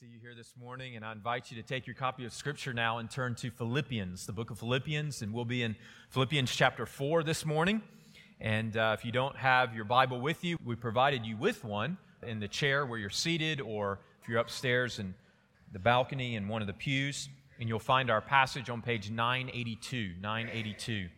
see you here this morning, and I invite you to take your copy of Scripture now and turn to Philippians, the book of Philippians, and we'll be in Philippians chapter 4 this morning. And uh, if you don't have your Bible with you, we provided you with one in the chair where you're seated, or if you're upstairs in the balcony in one of the pews, and you'll find our passage on page 982. 982.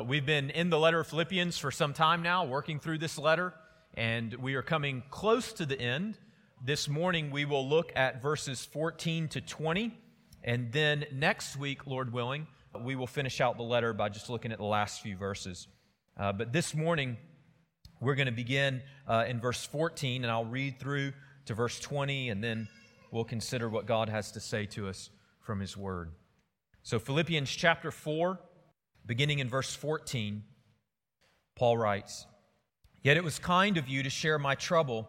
Uh, we've been in the letter of Philippians for some time now, working through this letter, and we are coming close to the end. This morning we will look at verses 14 to 20, and then next week, Lord willing, we will finish out the letter by just looking at the last few verses. Uh, but this morning, we're going to begin uh, in verse 14, and I'll read through to verse 20, and then we'll consider what God has to say to us from His Word. So, Philippians chapter 4, beginning in verse 14, Paul writes Yet it was kind of you to share my trouble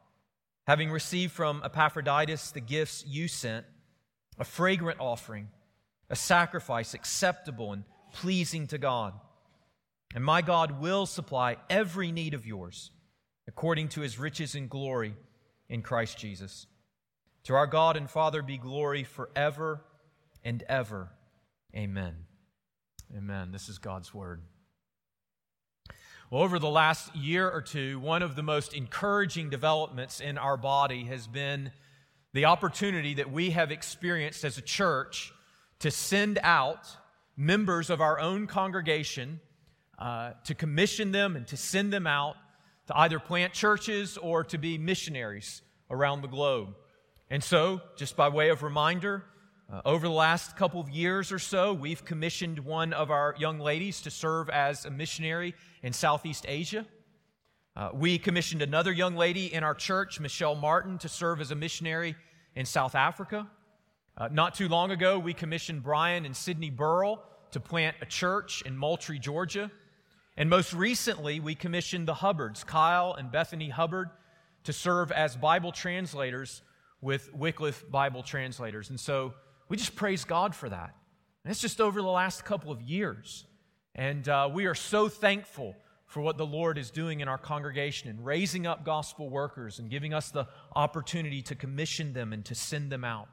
having received from Epaphroditus the gifts you sent, a fragrant offering, a sacrifice acceptable and pleasing to God. And my God will supply every need of yours according to his riches and glory in Christ Jesus. To our God and Father be glory forever and ever. Amen. Amen. This is God's word. Well, over the last year or two, one of the most encouraging developments in our body has been the opportunity that we have experienced as a church to send out members of our own congregation, uh, to commission them and to send them out to either plant churches or to be missionaries around the globe. And so, just by way of reminder, uh, over the last couple of years or so, we've commissioned one of our young ladies to serve as a missionary in Southeast Asia. Uh, we commissioned another young lady in our church, Michelle Martin, to serve as a missionary in South Africa. Uh, not too long ago, we commissioned Brian and Sydney Burrell to plant a church in Moultrie, Georgia. And most recently, we commissioned the Hubbards, Kyle and Bethany Hubbard, to serve as Bible translators with Wycliffe Bible translators. And so we just praise God for that. And it's just over the last couple of years. And uh, we are so thankful for what the Lord is doing in our congregation and raising up gospel workers and giving us the opportunity to commission them and to send them out.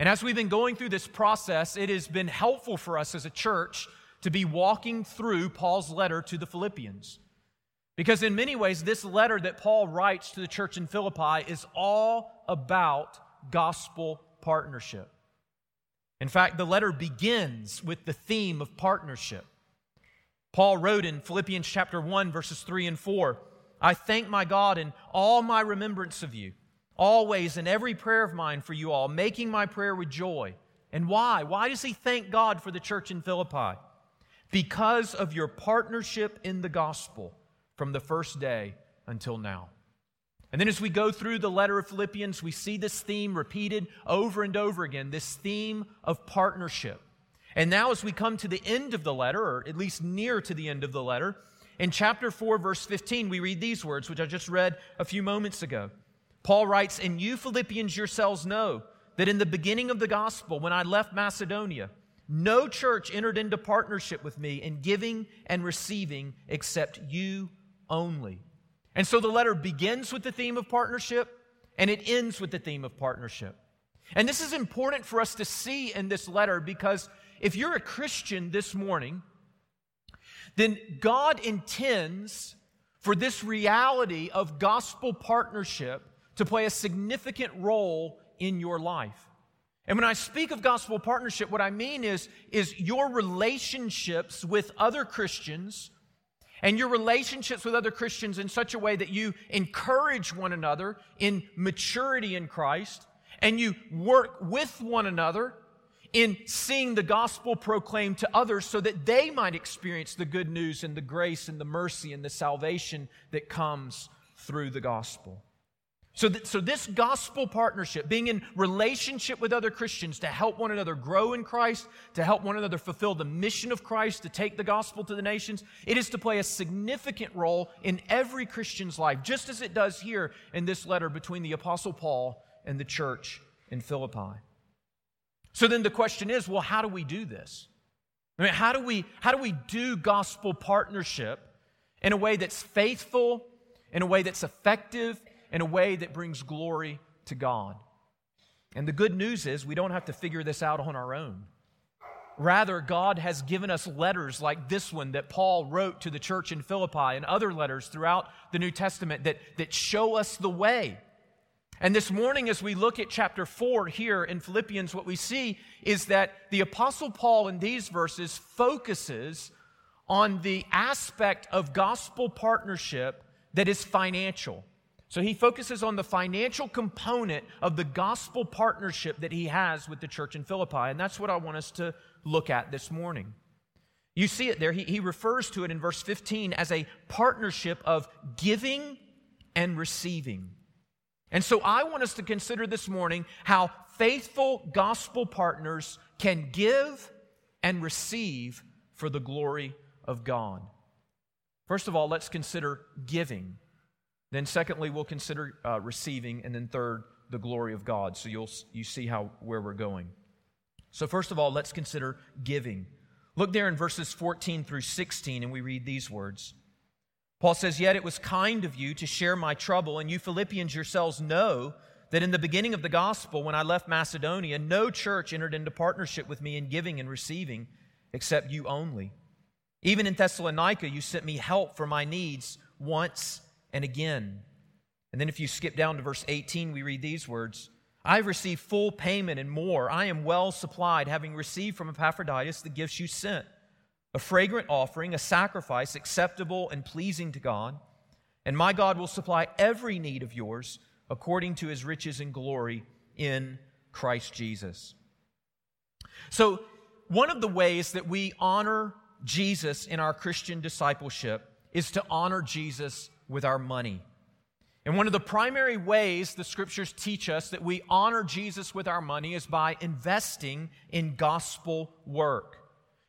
And as we've been going through this process, it has been helpful for us as a church to be walking through Paul's letter to the Philippians. Because in many ways, this letter that Paul writes to the church in Philippi is all about gospel partnership. In fact, the letter begins with the theme of partnership. Paul wrote in Philippians chapter 1 verses 3 and 4, I thank my God in all my remembrance of you, always in every prayer of mine for you all, making my prayer with joy. And why? Why does he thank God for the church in Philippi? Because of your partnership in the gospel from the first day until now. And then as we go through the letter of Philippians, we see this theme repeated over and over again this theme of partnership. And now, as we come to the end of the letter, or at least near to the end of the letter, in chapter 4, verse 15, we read these words, which I just read a few moments ago. Paul writes, And you Philippians yourselves know that in the beginning of the gospel, when I left Macedonia, no church entered into partnership with me in giving and receiving except you only. And so the letter begins with the theme of partnership and it ends with the theme of partnership. And this is important for us to see in this letter because if you're a Christian this morning, then God intends for this reality of gospel partnership to play a significant role in your life. And when I speak of gospel partnership, what I mean is, is your relationships with other Christians and your relationships with other Christians in such a way that you encourage one another in maturity in Christ and you work with one another in seeing the gospel proclaimed to others so that they might experience the good news and the grace and the mercy and the salvation that comes through the gospel. So, th- so this gospel partnership, being in relationship with other Christians to help one another grow in Christ, to help one another fulfill the mission of Christ, to take the gospel to the nations, it is to play a significant role in every Christian's life, just as it does here in this letter between the Apostle Paul and the church in Philippi. So then the question is, well, how do we do this? I mean, how do we, how do, we do gospel partnership in a way that's faithful, in a way that's effective, in a way that brings glory to God. And the good news is we don't have to figure this out on our own. Rather, God has given us letters like this one that Paul wrote to the church in Philippi and other letters throughout the New Testament that, that show us the way. And this morning, as we look at chapter 4 here in Philippians, what we see is that the Apostle Paul in these verses focuses on the aspect of gospel partnership that is financial. So he focuses on the financial component of the gospel partnership that he has with the church in Philippi. And that's what I want us to look at this morning. You see it there. He, he refers to it in verse 15 as a partnership of giving and receiving. And so I want us to consider this morning how faithful gospel partners can give and receive for the glory of God. First of all, let's consider giving. Then, secondly, we'll consider uh, receiving. And then, third, the glory of God. So you'll you see how where we're going. So, first of all, let's consider giving. Look there in verses 14 through 16, and we read these words. Paul says, Yet it was kind of you to share my trouble, and you Philippians yourselves know that in the beginning of the gospel, when I left Macedonia, no church entered into partnership with me in giving and receiving, except you only. Even in Thessalonica, you sent me help for my needs once and again. And then if you skip down to verse 18, we read these words I've received full payment and more. I am well supplied, having received from Epaphroditus the gifts you sent a fragrant offering, a sacrifice acceptable and pleasing to God. And my God will supply every need of yours according to his riches and glory in Christ Jesus. So, one of the ways that we honor Jesus in our Christian discipleship is to honor Jesus with our money. And one of the primary ways the scriptures teach us that we honor Jesus with our money is by investing in gospel work.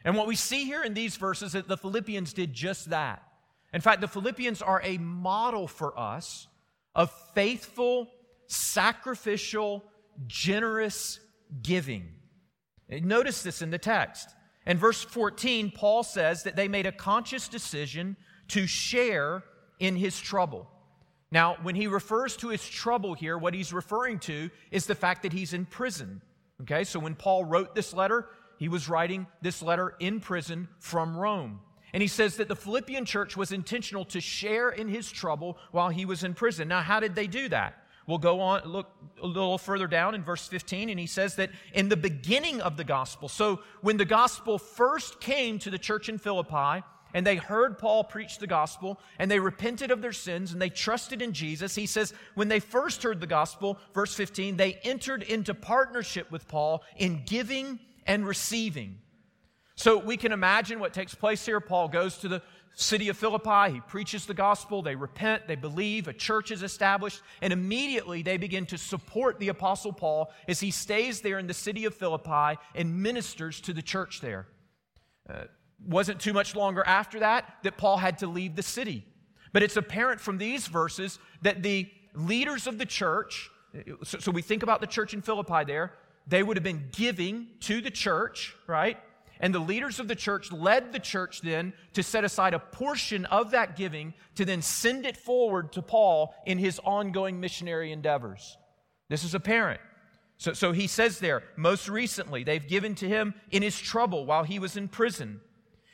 And what we see here in these verses is that the Philippians did just that. In fact, the Philippians are a model for us of faithful, sacrificial, generous giving. Notice this in the text. In verse 14, Paul says that they made a conscious decision to share in his trouble. Now, when he refers to his trouble here, what he's referring to is the fact that he's in prison. Okay, so when Paul wrote this letter, he was writing this letter in prison from Rome. And he says that the Philippian church was intentional to share in his trouble while he was in prison. Now, how did they do that? We'll go on, look a little further down in verse 15, and he says that in the beginning of the gospel, so when the gospel first came to the church in Philippi, and they heard Paul preach the gospel and they repented of their sins and they trusted in Jesus. He says, when they first heard the gospel, verse 15, they entered into partnership with Paul in giving and receiving. So we can imagine what takes place here. Paul goes to the city of Philippi, he preaches the gospel, they repent, they believe, a church is established, and immediately they begin to support the apostle Paul as he stays there in the city of Philippi and ministers to the church there. Uh, wasn't too much longer after that that Paul had to leave the city. But it's apparent from these verses that the leaders of the church, so, so, we think about the church in Philippi there, they would have been giving to the church, right? And the leaders of the church led the church then to set aside a portion of that giving to then send it forward to Paul in his ongoing missionary endeavors. This is apparent. So, so he says there, most recently, they've given to him in his trouble while he was in prison.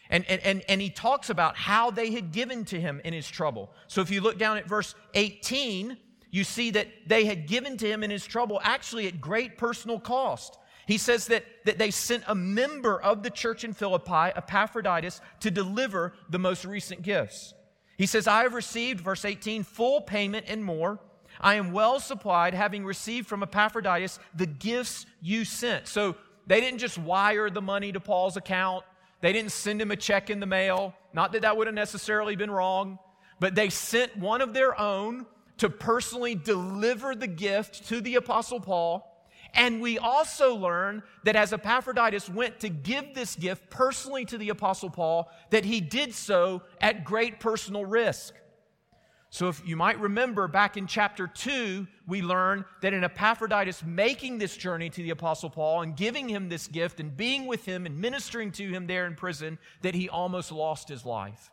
And, and, and, and he talks about how they had given to him in his trouble. So if you look down at verse 18, you see that they had given to him in his trouble actually at great personal cost. He says that, that they sent a member of the church in Philippi, Epaphroditus, to deliver the most recent gifts. He says, I have received, verse 18, full payment and more. I am well supplied, having received from Epaphroditus the gifts you sent. So they didn't just wire the money to Paul's account they didn't send him a check in the mail. Not that that would have necessarily been wrong, but they sent one of their own to personally deliver the gift to the Apostle Paul. And we also learn that as Epaphroditus went to give this gift personally to the Apostle Paul, that he did so at great personal risk. So, if you might remember back in chapter 2, we learn that in Epaphroditus making this journey to the Apostle Paul and giving him this gift and being with him and ministering to him there in prison, that he almost lost his life.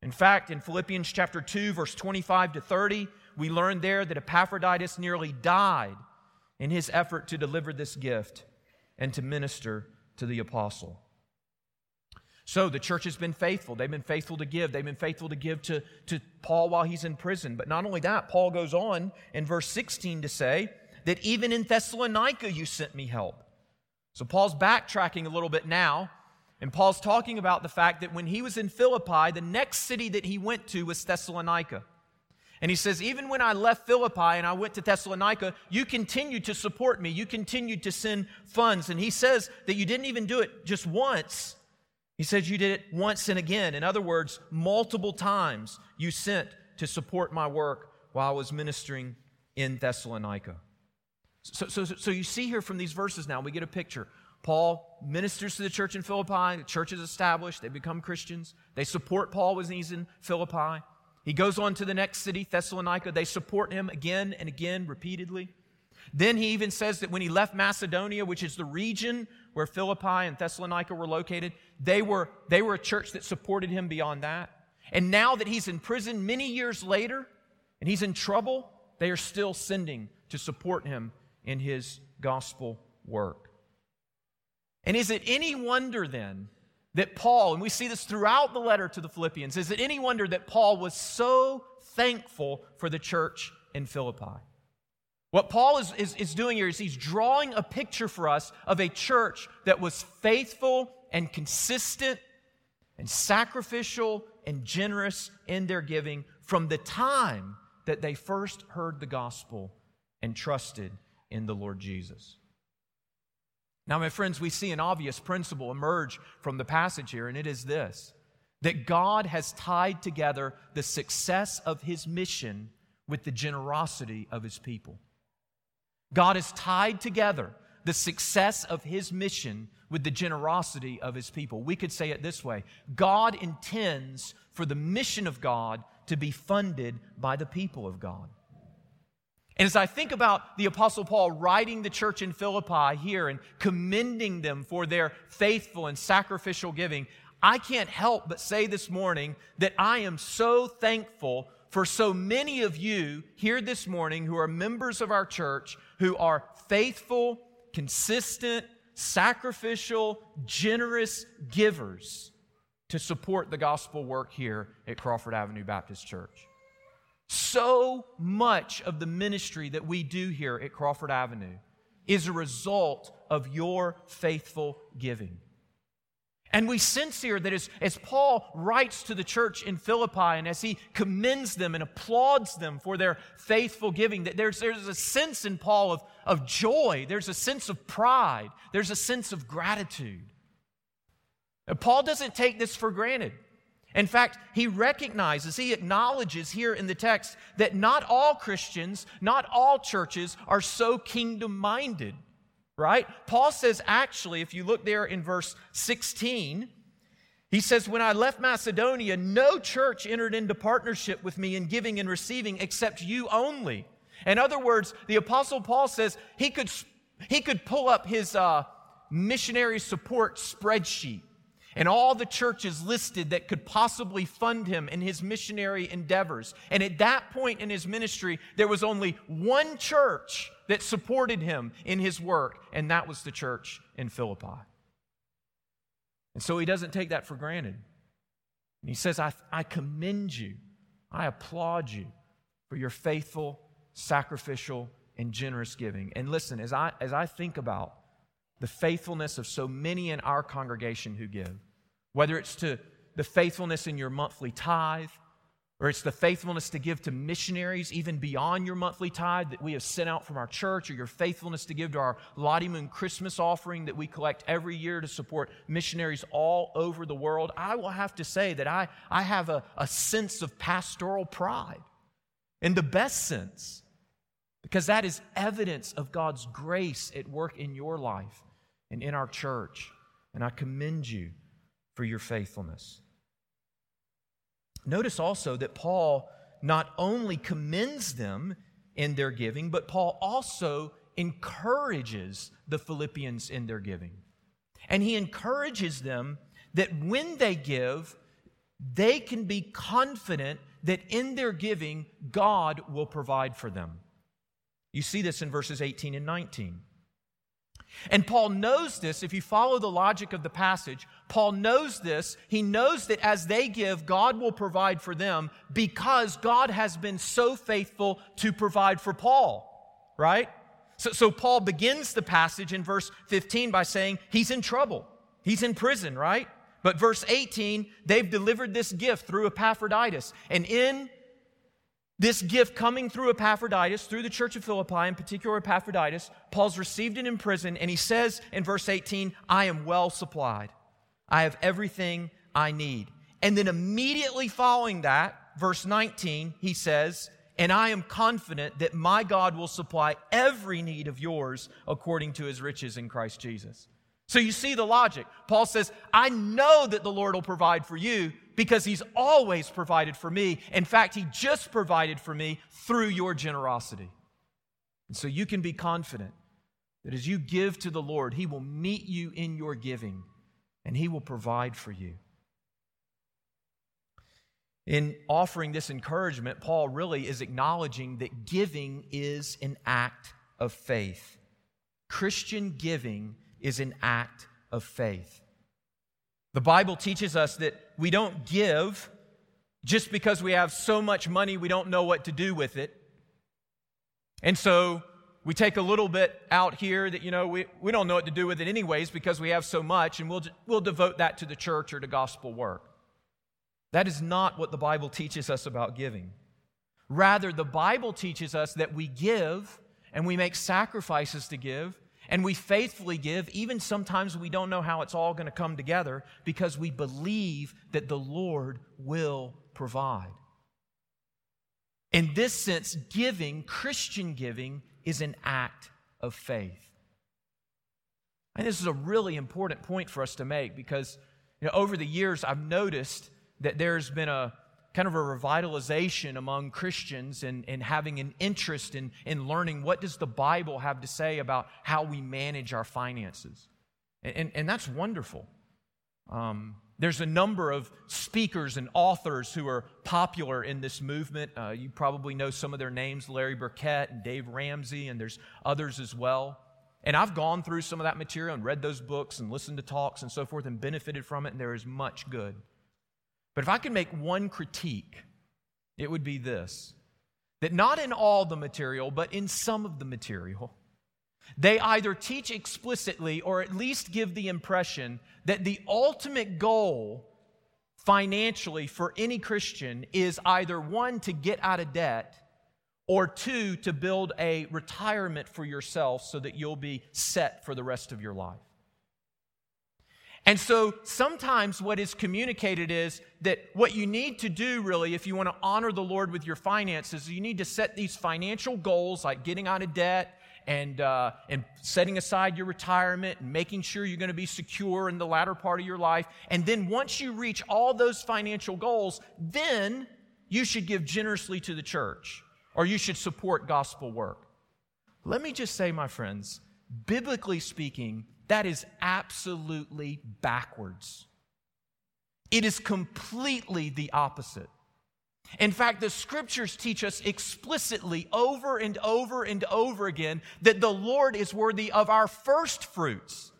In fact, in Philippians chapter 2, verse 25 to 30, we learn there that Epaphroditus nearly died in his effort to deliver this gift and to minister to the apostle. So the church has been faithful. They've been faithful to give. They've been faithful to give to, to Paul while he's in prison. But not only that, Paul goes on in verse 16 to say that even in Thessalonica you sent me help. So Paul's backtracking a little bit now, and Paul's talking about the fact that when he was in Philippi, the next city that he went to was Thessalonica. And he says, Even when I left Philippi and I went to Thessalonica, you continued to support me. You continued to send funds. And he says that you didn't even do it just once, he says you did it once and again. In other words, multiple times you sent to support my work while I was ministering in Thessalonica. So, so, so you see here from these verses now, we get a picture. Paul ministers to the church in Philippi. The church is established. They become Christians. They support Paul when he's in Philippi. He goes on to the next city, Thessalonica. They support him again and again, repeatedly. Then he even says that when he left Macedonia, which is the region where Philippi and Thessalonica were located, they were, they were a church that supported him beyond that. And now that he's in prison many years later and he's in trouble, they are still sending to support him in his gospel work. And is it any wonder then that Paul, and we see this throughout the letter to the Philippians, is it any wonder that Paul was so thankful for the church in Philippi? What Paul is, is, is, doing here is he's drawing a picture for us of a church that was faithful and consistent and sacrificial and generous in their giving from the time that they first heard the gospel and trusted in the Lord Jesus. Now, my friends, we see an obvious principle emerge from the passage here, and it is this that God has tied together the success of his mission with the generosity of his people. God has tied together the success of his mission with the generosity of his people. We could say it this way God intends for the mission of God to be funded by the people of God. And as I think about the Apostle Paul writing the church in Philippi here and commending them for their faithful and sacrificial giving, I can't help but say this morning that I am so thankful for so many of you here this morning who are members of our church who are faithful, consistent, sacrificial, generous givers to support the gospel work here at Crawford Avenue Baptist Church. So much of the ministry that we do here at Crawford Avenue is a result of your faithful giving. And we sense here that as, as Paul writes to the church in Philippi and as he commends them and applauds them for their faithful giving, that there's, there's a sense in Paul of, of joy, there's a sense of pride, there's a sense of gratitude. And Paul doesn't take this for granted. In fact, he recognizes, he acknowledges here in the text that not all Christians, not all churches are so kingdom minded right? Paul says, actually, if you look there in verse 16, he says, When I left Macedonia, no church entered into partnership with me in giving and receiving except you only. In other words, the Apostle Paul says he could, he could pull up his uh, missionary support spreadsheet and all the churches listed that could possibly fund him in his missionary endeavors. And at that point in his ministry, there was only one church that supported him in his work, and that was the church in Philippi. And so he doesn't take that for granted. And he says, I, I commend you, I applaud you for your faithful, sacrificial, and generous giving. And listen, as I, as I think about the faithfulness of so many in our congregation who give, whether it's to the faithfulness in your monthly tithe, or it's the faithfulness to give to missionaries even beyond your monthly tithe that we have sent out from our church, or your faithfulness to give to our Lottie Moon Christmas offering that we collect every year to support missionaries all over the world, I will have to say that I, I have a, a sense of pastoral pride. In the best sense, because that is evidence of God's grace at work in your life and in our church. And I commend you for your faithfulness. Notice also that Paul not only commends them in their giving, but Paul also encourages the Philippians in their giving. And he encourages them that when they give, they can be confident that in their giving, God will provide for them. You see this in verses 18 and 19. And Paul knows this. If you follow the logic of the passage, Paul knows this. He knows that as they give, God will provide for them because God has been so faithful to provide for Paul, right? So, so Paul begins the passage in verse 15 by saying he's in trouble, he's in prison, right? But verse 18, they've delivered this gift through Epaphroditus. And in this gift coming through Epaphroditus, through the church of Philippi, in particular Epaphroditus, Paul's received it in prison, and he says in verse 18, I am well supplied. I have everything I need. And then immediately following that, verse 19, he says, And I am confident that my God will supply every need of yours according to his riches in Christ Jesus. So you see the logic. Paul says, I know that the Lord will provide for you because he's always provided for me. In fact, he just provided for me through your generosity. And so you can be confident that as you give to the Lord, he will meet you in your giving and he will provide for you. In offering this encouragement, Paul really is acknowledging that giving is an act of faith. Christian giving is an act of faith. The Bible teaches us that we don't give just because we have so much money we don't know what to do with it. And so we take a little bit out here that, you know, we, we don't know what to do with it anyways because we have so much, and we'll, we'll devote that to the church or to gospel work. That is not what the Bible teaches us about giving. Rather, the Bible teaches us that we give and we make sacrifices to give and we faithfully give, even sometimes we don't know how it's all going to come together because we believe that the Lord will provide. In this sense, giving, Christian giving, is an act of faith. And this is a really important point for us to make because you know, over the years I've noticed that there's been a kind of a revitalization among Christians and, and having an interest in, in learning what does the Bible have to say about how we manage our finances. And, and, and that's wonderful. Um, there's a number of speakers and authors who are popular in this movement. Uh, you probably know some of their names Larry Burkett and Dave Ramsey, and there's others as well. And I've gone through some of that material and read those books and listened to talks and so forth and benefited from it, and there is much good. But if I could make one critique, it would be this that not in all the material, but in some of the material, they either teach explicitly or at least give the impression that the ultimate goal financially for any Christian is either one, to get out of debt, or two, to build a retirement for yourself so that you'll be set for the rest of your life. And so sometimes what is communicated is that what you need to do really, if you want to honor the Lord with your finances, you need to set these financial goals like getting out of debt and, uh, and setting aside your retirement and making sure you're going to be secure in the latter part of your life. And then once you reach all those financial goals, then you should give generously to the church or you should support gospel work. Let me just say, my friends, biblically speaking, that is absolutely backwards. It is completely the opposite. In fact, the scriptures teach us explicitly over and over and over again that the Lord is worthy of our first fruits.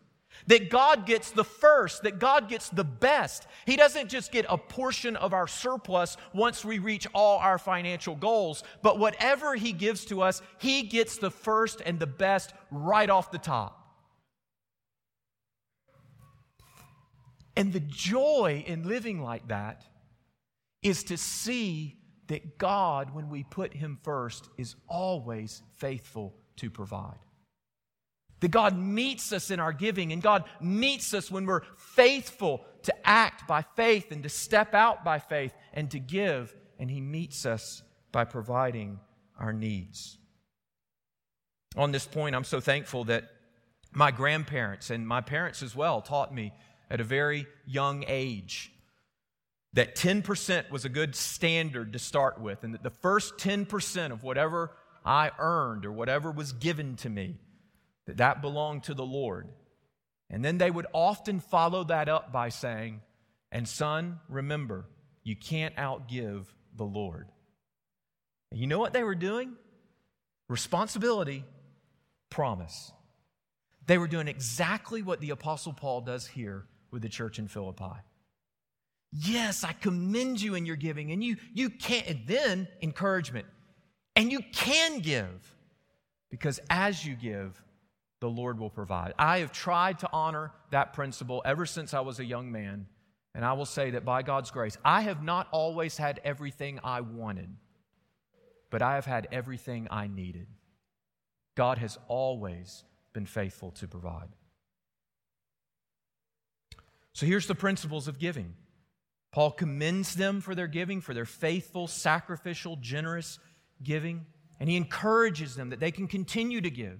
That God gets the first, that God gets the best. He doesn't just get a portion of our surplus once we reach all our financial goals, but whatever He gives to us, He gets the first and the best right off the top. And the joy in living like that is to see that God, when we put Him first, is always faithful to provide. That God meets us in our giving, and God meets us when we're faithful to act by faith and to step out by faith and to give, and He meets us by providing our needs. On this point, I'm so thankful that my grandparents and my parents as well taught me at a very young age that 10% was a good standard to start with, and that the first 10% of whatever I earned or whatever was given to me, that that belonged to the Lord. And then they would often follow that up by saying, And son, remember, you can't outgive the Lord. And you know what they were doing? Responsibility, promise. They were doing exactly what the Apostle Paul does here with the church in Philippi. Yes, I commend you in your giving, and you, you can't, and then encouragement. And you can give because as you give, the Lord will provide. I have tried to honor that principle ever since I was a young man. And I will say that by God's grace, I have not always had everything I wanted, but I have had everything I needed. God has always been faithful to provide. So here's the principles of giving. Paul commends them for their giving, for their faithful, sacrificial, generous giving, and he encourages them that they can continue to give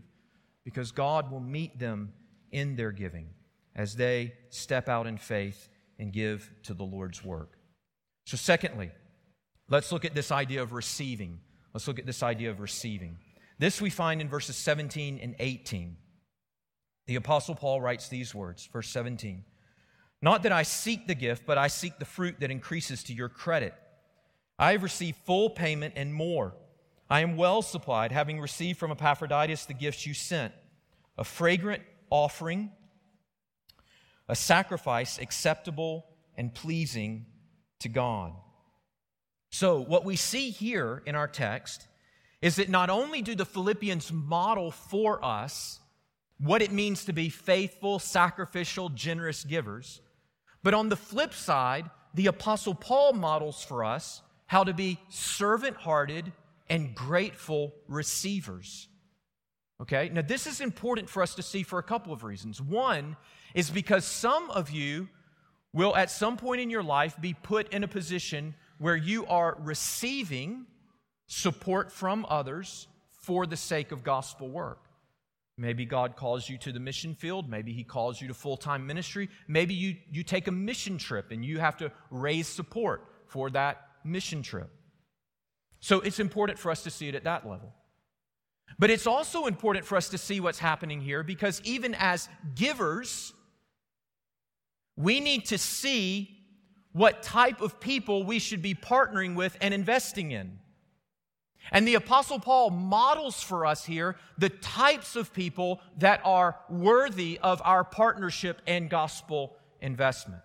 because God will meet them in their giving as they step out in faith and give to the Lord's work. So, secondly, let's look at this idea of receiving. Let's look at this idea of receiving. This we find in verses 17 and 18. The Apostle Paul writes these words, verse 17 Not that I seek the gift, but I seek the fruit that increases to your credit. I have received full payment and more. I am well supplied, having received from Epaphroditus the gifts you sent a fragrant offering, a sacrifice acceptable and pleasing to God. So, what we see here in our text is that not only do the Philippians model for us what it means to be faithful, sacrificial, generous givers, but on the flip side, the Apostle Paul models for us how to be servant hearted and grateful receivers. Okay, now this is important for us to see for a couple of reasons. One is because some of you will at some point in your life be put in a position where you are receiving support from others for the sake of gospel work. Maybe God calls you to the mission field. Maybe He calls you to full time ministry. Maybe you, you take a mission trip and you have to raise support for that mission trip. So it's important for us to see it at that level. But it's also important for us to see what's happening here because even as givers, we need to see what type of people we should be partnering with and investing in. And the Apostle Paul models for us here the types of people that are worthy of our partnership and gospel investment.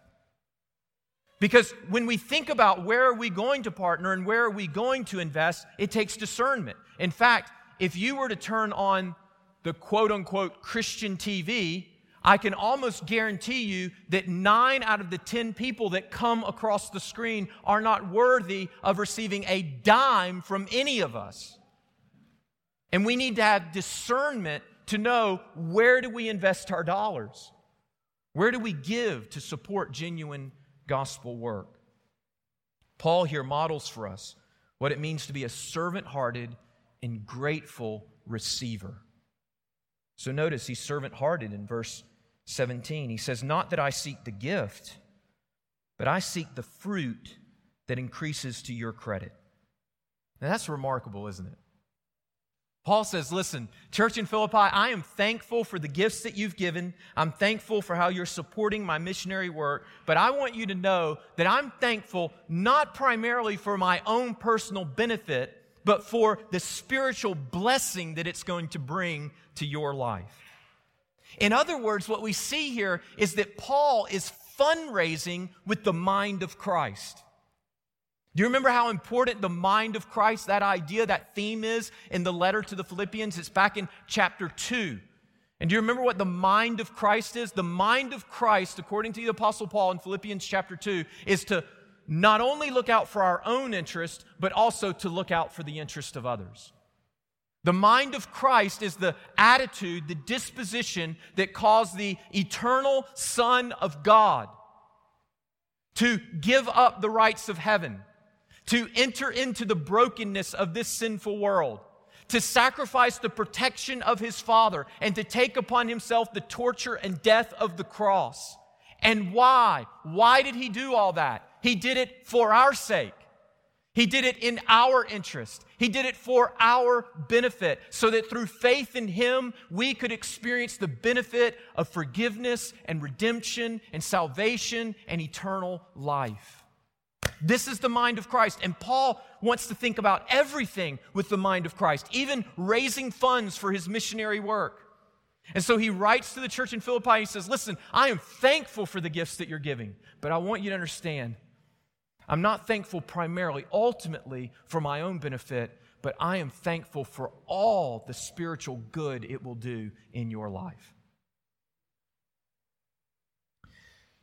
Because when we think about where are we going to partner and where are we going to invest, it takes discernment. In fact, if you were to turn on the quote unquote Christian TV, I can almost guarantee you that nine out of the 10 people that come across the screen are not worthy of receiving a dime from any of us. And we need to have discernment to know where do we invest our dollars? Where do we give to support genuine gospel work. Paul here models for us what it means to be a servant hearted and grateful receiver. So notice he's servant hearted in verse 17. He says, Not that I seek the gift, but I seek the fruit that increases to your credit. Now that's remarkable, isn't it? Paul says, Listen, church in Philippi, I am thankful for the gifts that you've given. I'm thankful for how you're supporting my missionary work. But I want you to know that I'm thankful not primarily for my own personal benefit, but for the spiritual blessing that it's going to bring to your life. In other words, what we see here is that Paul is fundraising with the mind of Christ. Do you remember how important the mind of Christ, that idea, that theme is in the letter to the Philippians? It's back in chapter 2. And do you remember what the mind of Christ is? The mind of Christ, according to the Apostle Paul in Philippians chapter 2, is to not only look out for our own interest, but also to look out for the interest of others. The mind of Christ is the attitude, the disposition that caused the eternal Son of God to give up the rights of heaven to enter into the brokenness of this sinful world, to sacrifice the protection of his Father, and to take upon himself the torture and death of the cross. And why? Why did he do all that? He did it for our sake. He did it in our interest. He did it for our benefit, so that through faith in Him, we could experience the benefit of forgiveness and redemption and salvation and eternal life. This is the mind of Christ. And Paul wants to think about everything with the mind of Christ, even raising funds for his missionary work. And so he writes to the church in Philippi. He says, Listen, I am thankful for the gifts that you're giving, but I want you to understand I'm not thankful primarily, ultimately, for my own benefit, but I am thankful for all the spiritual good it will do in your life.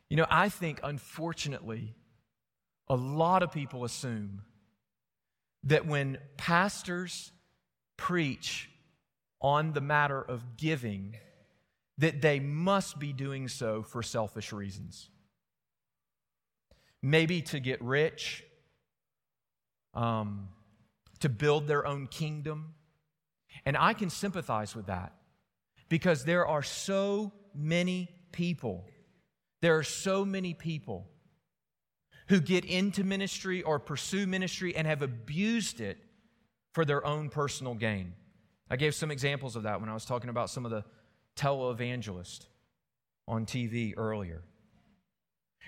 You know, I think, unfortunately, a lot of people assume that when pastors preach on the matter of giving, that they must be doing so for selfish reasons maybe to get rich, um, to build their own kingdom. And I can sympathize with that because there are so many people, there are so many people who get into ministry or pursue ministry and have abused it for their own personal gain. I gave some examples of that when I was talking about some of the televangelists on TV earlier.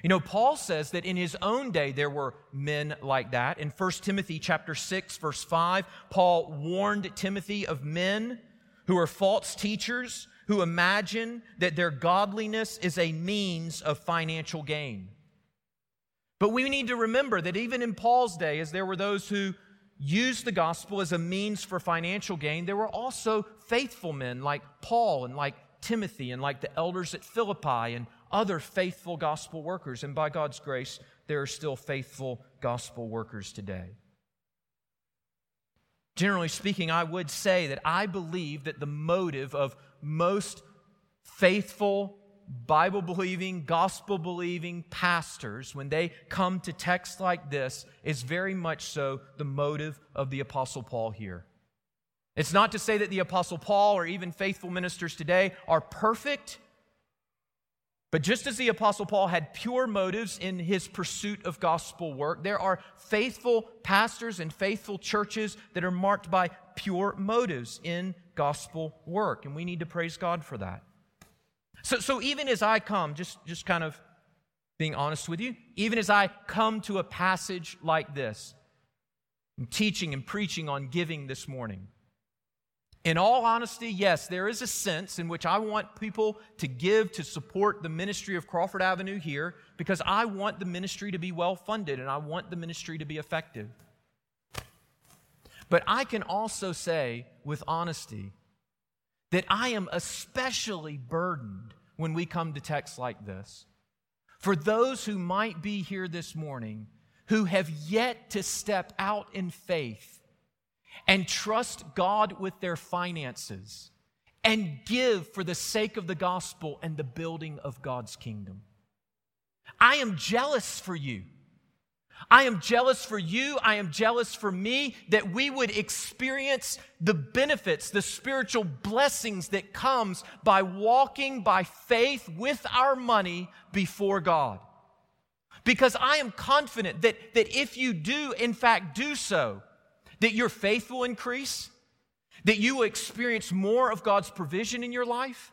You know, Paul says that in his own day there were men like that. In 1 Timothy chapter 6 verse 5, Paul warned Timothy of men who are false teachers who imagine that their godliness is a means of financial gain. But we need to remember that even in Paul's day as there were those who used the gospel as a means for financial gain, there were also faithful men like Paul and like Timothy and like the elders at Philippi and other faithful gospel workers. And by God's grace, there are still faithful gospel workers today. Generally speaking, I would say that I believe that the motive of most faithful, Bible believing, gospel believing pastors, when they come to texts like this, is very much so the motive of the Apostle Paul here. It's not to say that the Apostle Paul or even faithful ministers today are perfect but just as the Apostle Paul had pure motives in his pursuit of gospel work, there are faithful pastors and faithful churches that are marked by pure motives in gospel work. And we need to praise God for that. So, so even as I come, just, just kind of being honest with you, even as I come to a passage like this, I'm teaching and preaching on giving this morning, in all honesty, yes, there is a sense in which I want people to give to support the ministry of Crawford Avenue here because I want the ministry to be well funded and I want the ministry to be effective. But I can also say with honesty that I am especially burdened when we come to texts like this. For those who might be here this morning who have yet to step out in faith and trust God with their finances and give for the sake of the gospel and the building of God's kingdom. I am jealous for you. I am jealous for you. I am jealous for me that we would experience the benefits, the spiritual blessings that comes by walking by faith with our money before God. Because I am confident that, that if you do, in fact, do so, that your faith will increase, that you will experience more of God's provision in your life,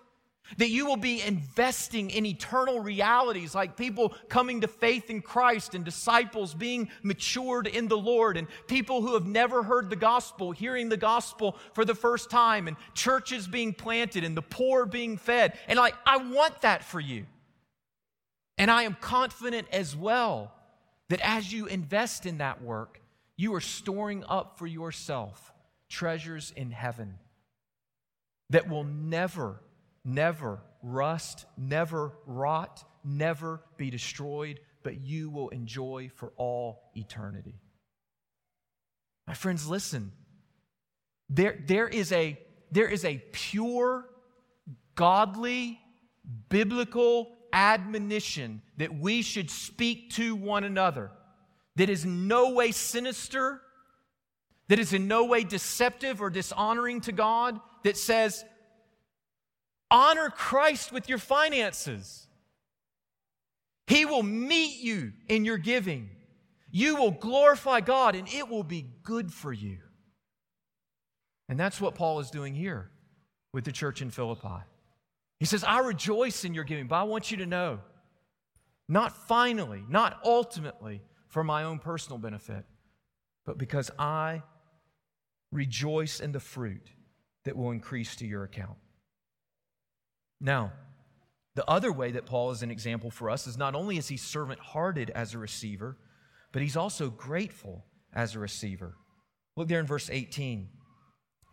that you will be investing in eternal realities like people coming to faith in Christ and disciples being matured in the Lord and people who have never heard the gospel hearing the gospel for the first time and churches being planted and the poor being fed. And like, I want that for you. And I am confident as well that as you invest in that work, you are storing up for yourself treasures in heaven that will never, never rust, never rot, never be destroyed, but you will enjoy for all eternity. My friends, listen. There, there, is a, there is a pure, godly, biblical admonition that we should speak to one another that is no way sinister, that is in no way deceptive or dishonoring to God, that says, honor Christ with your finances. He will meet you in your giving. You will glorify God and it will be good for you. And that's what Paul is doing here with the church in Philippi. He says, I rejoice in your giving, but I want you to know, not finally, not ultimately for my own personal benefit, but because I rejoice in the fruit that will increase to your account. Now, the other way that Paul is an example for us is not only is he servant hearted as a receiver, but he's also grateful as a receiver. Look there in verse 18.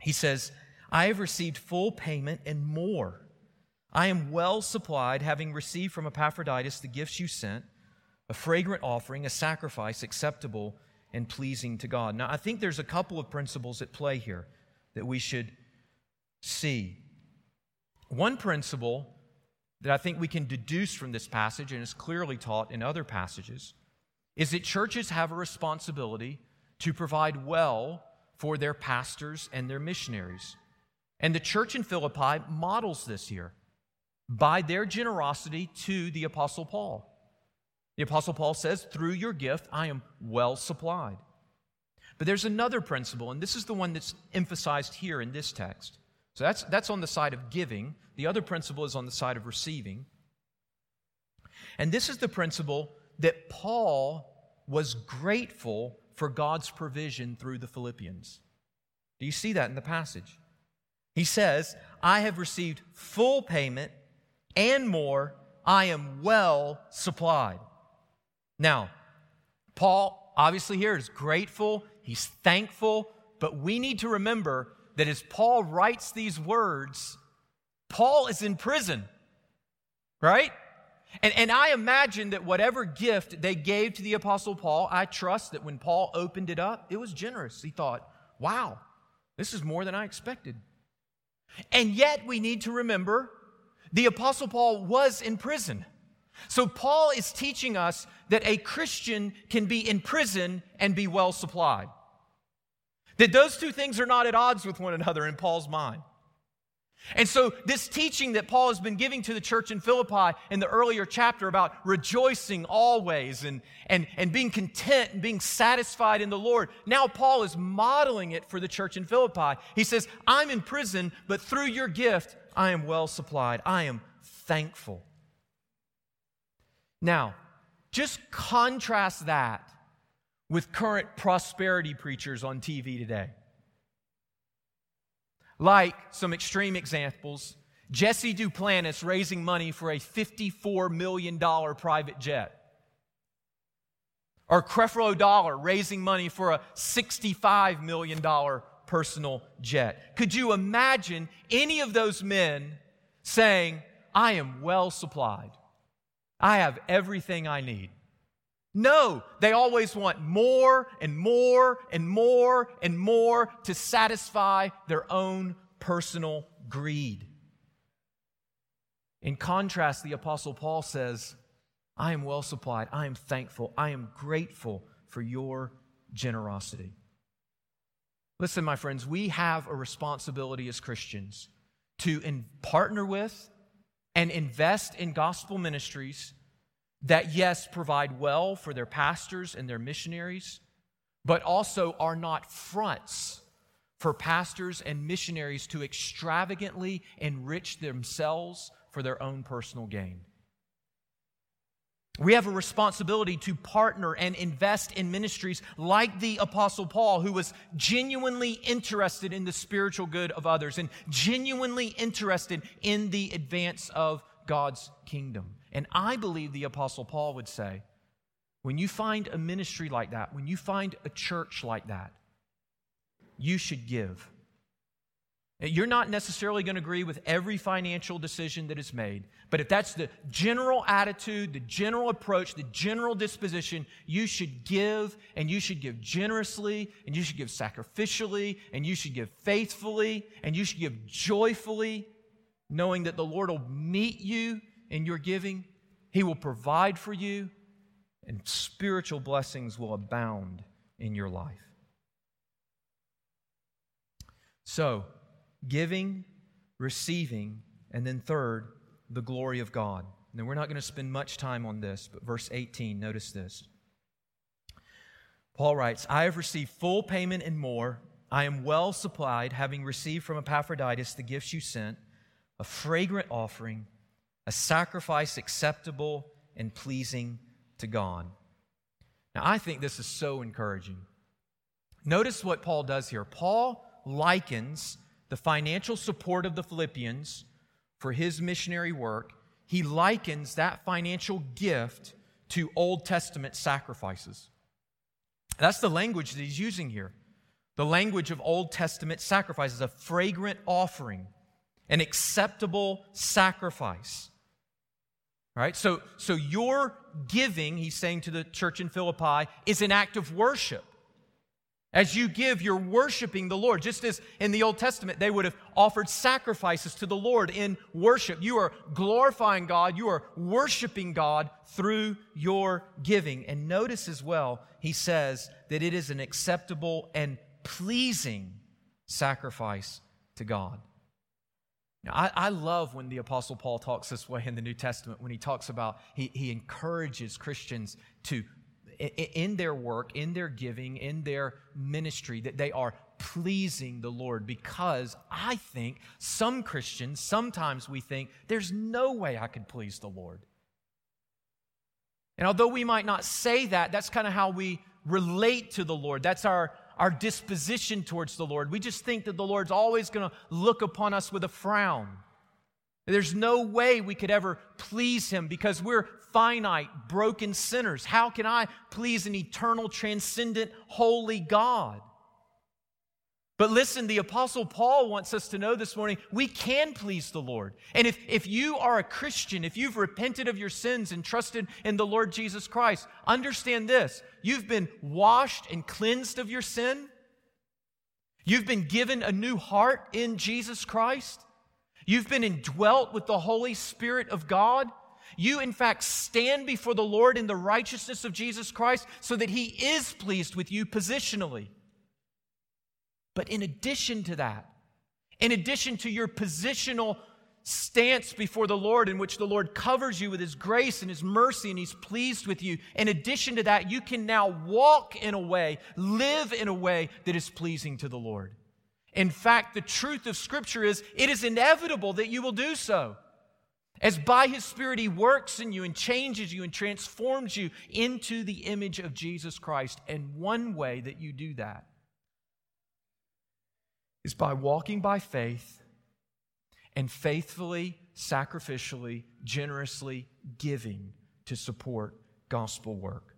He says, I have received full payment and more. I am well supplied, having received from Epaphroditus the gifts you sent, a fragrant offering, a sacrifice acceptable and pleasing to God. Now, I think there's a couple of principles at play here that we should see. One principle that I think we can deduce from this passage, and is clearly taught in other passages, is that churches have a responsibility to provide well for their pastors and their missionaries. And the church in Philippi models this here by their generosity to the Apostle Paul. The Apostle Paul says, Through your gift, I am well supplied. But there's another principle, and this is the one that's emphasized here in this text. So that's, that's on the side of giving. The other principle is on the side of receiving. And this is the principle that Paul was grateful for God's provision through the Philippians. Do you see that in the passage? He says, I have received full payment and more. I am well supplied. Now, Paul obviously here is grateful, he's thankful, but we need to remember that as Paul writes these words, Paul is in prison, right? And, and I imagine that whatever gift they gave to the Apostle Paul, I trust that when Paul opened it up, it was generous. He thought, wow, this is more than I expected. And yet we need to remember the Apostle Paul was in prison. So, Paul is teaching us that a Christian can be in prison and be well supplied. That those two things are not at odds with one another in Paul's mind. And so, this teaching that Paul has been giving to the church in Philippi in the earlier chapter about rejoicing always and, and, and being content and being satisfied in the Lord, now Paul is modeling it for the church in Philippi. He says, I'm in prison, but through your gift, I am well supplied. I am thankful. Now, just contrast that with current prosperity preachers on TV today. Like some extreme examples Jesse Duplantis raising money for a $54 million private jet. Or Creflo Dollar raising money for a $65 million personal jet. Could you imagine any of those men saying, I am well supplied? I have everything I need. No, they always want more and more and more and more to satisfy their own personal greed. In contrast, the Apostle Paul says, I am well supplied. I am thankful. I am grateful for your generosity. Listen, my friends, we have a responsibility as Christians to in, partner with and invest in gospel ministries that, yes, provide well for their pastors and their missionaries, but also are not fronts for pastors and missionaries to extravagantly enrich themselves for their own personal gain. We have a responsibility to partner and invest in ministries like the Apostle Paul, who was genuinely interested in the spiritual good of others and genuinely interested in the advance of God's kingdom. And I believe the Apostle Paul would say, when you find a ministry like that, when you find a church like that, you should give. You're not necessarily going to agree with every financial decision that is made, but if that's the general attitude, the general approach, the general disposition, you should give and you should give generously and you should give sacrificially and you should give faithfully and you should give joyfully, knowing that the Lord will meet you in your giving, He will provide for you, and spiritual blessings will abound in your life. So, giving, receiving, and then third, the glory of God. Now, we're not going to spend much time on this, but verse 18, notice this. Paul writes, I have received full payment and more. I am well supplied, having received from Epaphroditus the gifts you sent, a fragrant offering, a sacrifice acceptable and pleasing to God. Now, I think this is so encouraging. Notice what Paul does here. Paul likens the financial support of the Philippians for his missionary work, he likens that financial gift to Old Testament sacrifices. That's the language that he's using here. The language of Old Testament sacrifices, a fragrant offering, an acceptable sacrifice. Right? So, so your giving, he's saying to the church in Philippi, is an act of worship. As you give, you're worshiping the Lord. Just as in the Old Testament, they would have offered sacrifices to the Lord in worship. You are glorifying God. You are worshiping God through your giving. And notice as well, he says that it is an acceptable and pleasing sacrifice to God. Now, I, I, love when the Apostle Paul talks this way in the New Testament, when he talks about, he, he encourages Christians to in their work, in their giving, in their ministry, that they are pleasing the Lord because I think some Christians, sometimes we think, there's no way I could please the Lord. And although we might not say that, that's kind of how we relate to the Lord. That's our, our disposition towards the Lord. We just think that the Lord's always going to look upon us with a frown. There's no way we could ever please Him because we're finite, broken sinners. How can I please an eternal, transcendent, holy God? But listen, the Apostle Paul wants us to know this morning we can please the Lord. And if, if you are a Christian, if you've repented of your sins and trusted in the Lord Jesus Christ, understand this you've been washed and cleansed of your sin. You've been given a new heart in Jesus Christ. You've been indwelt with the Holy Spirit of God. You, in fact, stand before the Lord in the righteousness of Jesus Christ so that He is pleased with you positionally. But in addition to that, in addition to your positional stance before the Lord, in which the Lord covers you with His grace and His mercy and He's pleased with you, in addition to that, you can now walk in a way, live in a way that is pleasing to the Lord. In fact, the truth of Scripture is it is inevitable that you will do so. As by His Spirit He works in you and changes you and transforms you into the image of Jesus Christ. And one way that you do that is by walking by faith and faithfully, sacrificially, generously giving to support gospel work.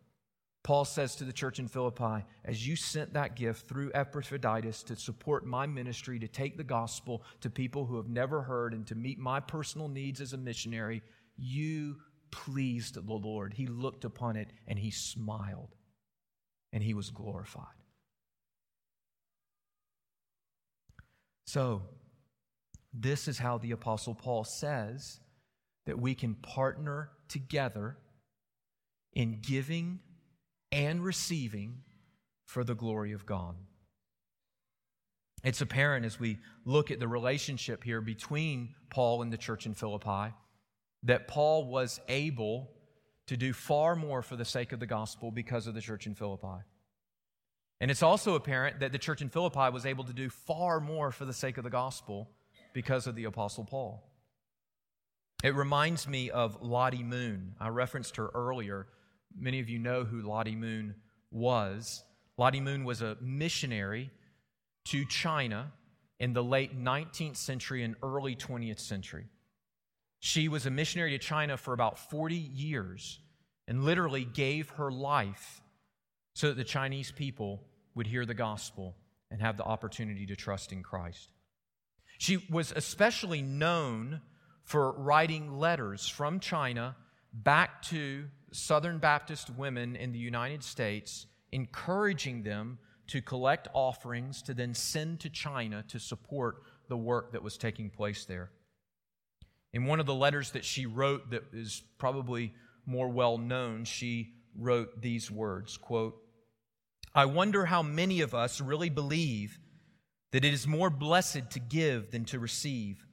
Paul says to the church in Philippi, as you sent that gift through Epaphroditus to support my ministry, to take the gospel to people who have never heard and to meet my personal needs as a missionary, you pleased the Lord. He looked upon it and he smiled and he was glorified. So, this is how the Apostle Paul says that we can partner together in giving and receiving for the glory of God. It's apparent as we look at the relationship here between Paul and the church in Philippi that Paul was able to do far more for the sake of the gospel because of the church in Philippi. And it's also apparent that the church in Philippi was able to do far more for the sake of the gospel because of the Apostle Paul. It reminds me of Lottie Moon. I referenced her earlier Many of you know who Lottie Moon was. Lottie Moon was a missionary to China in the late 19th century and early 20th century. She was a missionary to China for about 40 years and literally gave her life so that the Chinese people would hear the gospel and have the opportunity to trust in Christ. She was especially known for writing letters from China back to Southern Baptist women in the United States, encouraging them to collect offerings to then send to China to support the work that was taking place there. In one of the letters that she wrote that is probably more well known, she wrote these words quote, I wonder how many of us really believe that it is more blessed to give than to receive.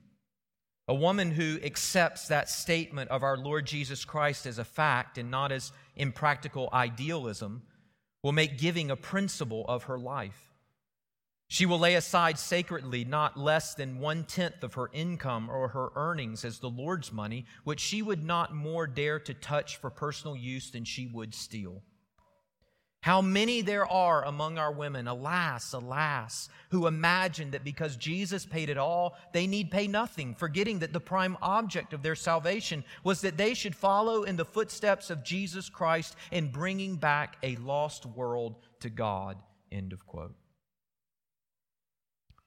A woman who accepts that statement of our Lord Jesus Christ as a fact and not as impractical idealism will make giving a principle of her life. She will lay aside sacredly not less than one tenth of her income or her earnings as the Lord's money, which she would not more dare to touch for personal use than she would steal. How many there are among our women, alas, alas, who imagine that because Jesus paid it all, they need pay nothing, forgetting that the prime object of their salvation was that they should follow in the footsteps of Jesus Christ in bringing back a lost world to God. End of quote.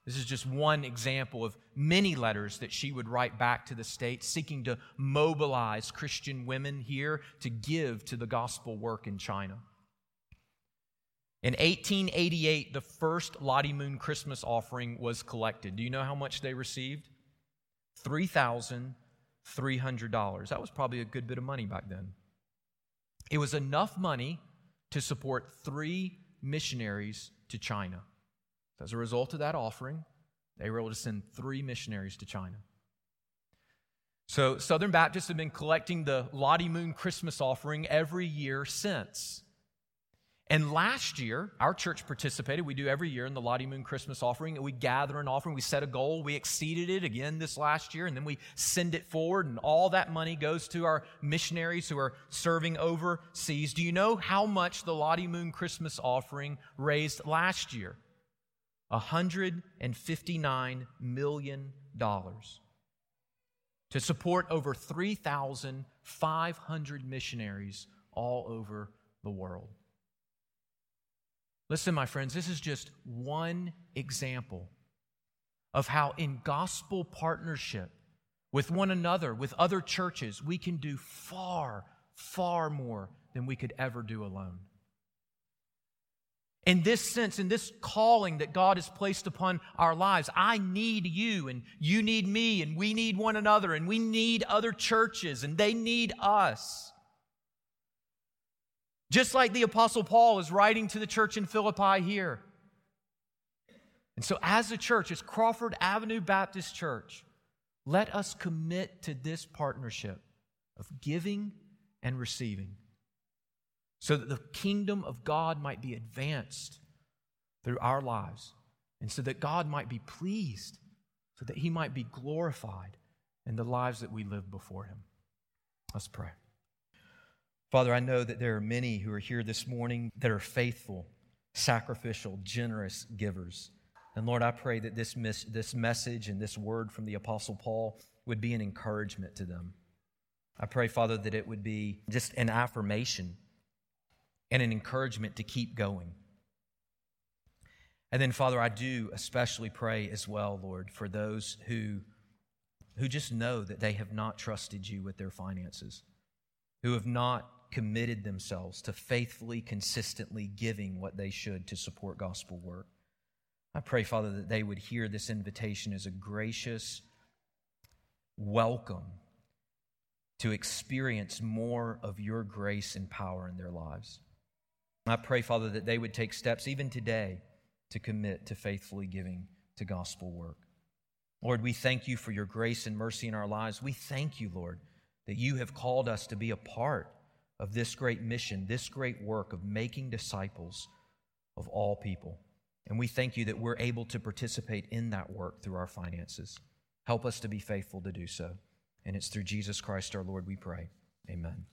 This is just one example of many letters that she would write back to the state, seeking to mobilize Christian women here to give to the gospel work in China. In 1888, the first Lottie Moon Christmas offering was collected. Do you know how much they received? $3,300. That was probably a good bit of money back then. It was enough money to support three missionaries to China. As a result of that offering, they were able to send three missionaries to China. So, Southern Baptists have been collecting the Lottie Moon Christmas offering every year since. And last year, our church participated. We do every year in the Lottie Moon Christmas offering. We gather an offering. We set a goal. We exceeded it again this last year, and then we send it forward, and all that money goes to our missionaries who are serving overseas. Do you know how much the Lottie Moon Christmas offering raised last year? $159 million to support over 3,500 missionaries all over the world. Listen, my friends, this is just one example of how, in gospel partnership with one another, with other churches, we can do far, far more than we could ever do alone in this sense, in this calling that God has placed upon our lives. I need you, and you need me, and we need one another, and we need other churches, and they need us. Just like the Apostle Paul is writing to the church in Philippi here. And so, as a church, as Crawford Avenue Baptist Church, let us commit to this partnership of giving and receiving so that the kingdom of God might be advanced through our lives, and so that God might be pleased, so that he might be glorified in the lives that we live before him. Let's pray. Father, I know that there are many who are here this morning that are faithful, sacrificial, generous givers. And Lord, I pray that this, this message and this word from the Apostle Paul would be an encouragement to them. I pray, Father, that it would be just an affirmation and an encouragement to keep going. And then, Father, I do especially pray as well, Lord, for those who, who just know that they have not trusted you with their finances, who have not committed themselves to faithfully, consistently giving what they should to support gospel work. I pray, Father, that they would hear this invitation as a gracious welcome to experience more of your grace and power in their lives. I pray, Father, that they would take steps even today to commit to faithfully giving to gospel work. Lord, we thank you for your grace and mercy in our lives. We thank you, Lord, that you have called us to be a part of this great mission, this great work of making disciples of all people. And we thank you that we're able to participate in that work through our finances. Help us to be faithful to do so. And it's through Jesus Christ our Lord we pray. Amen.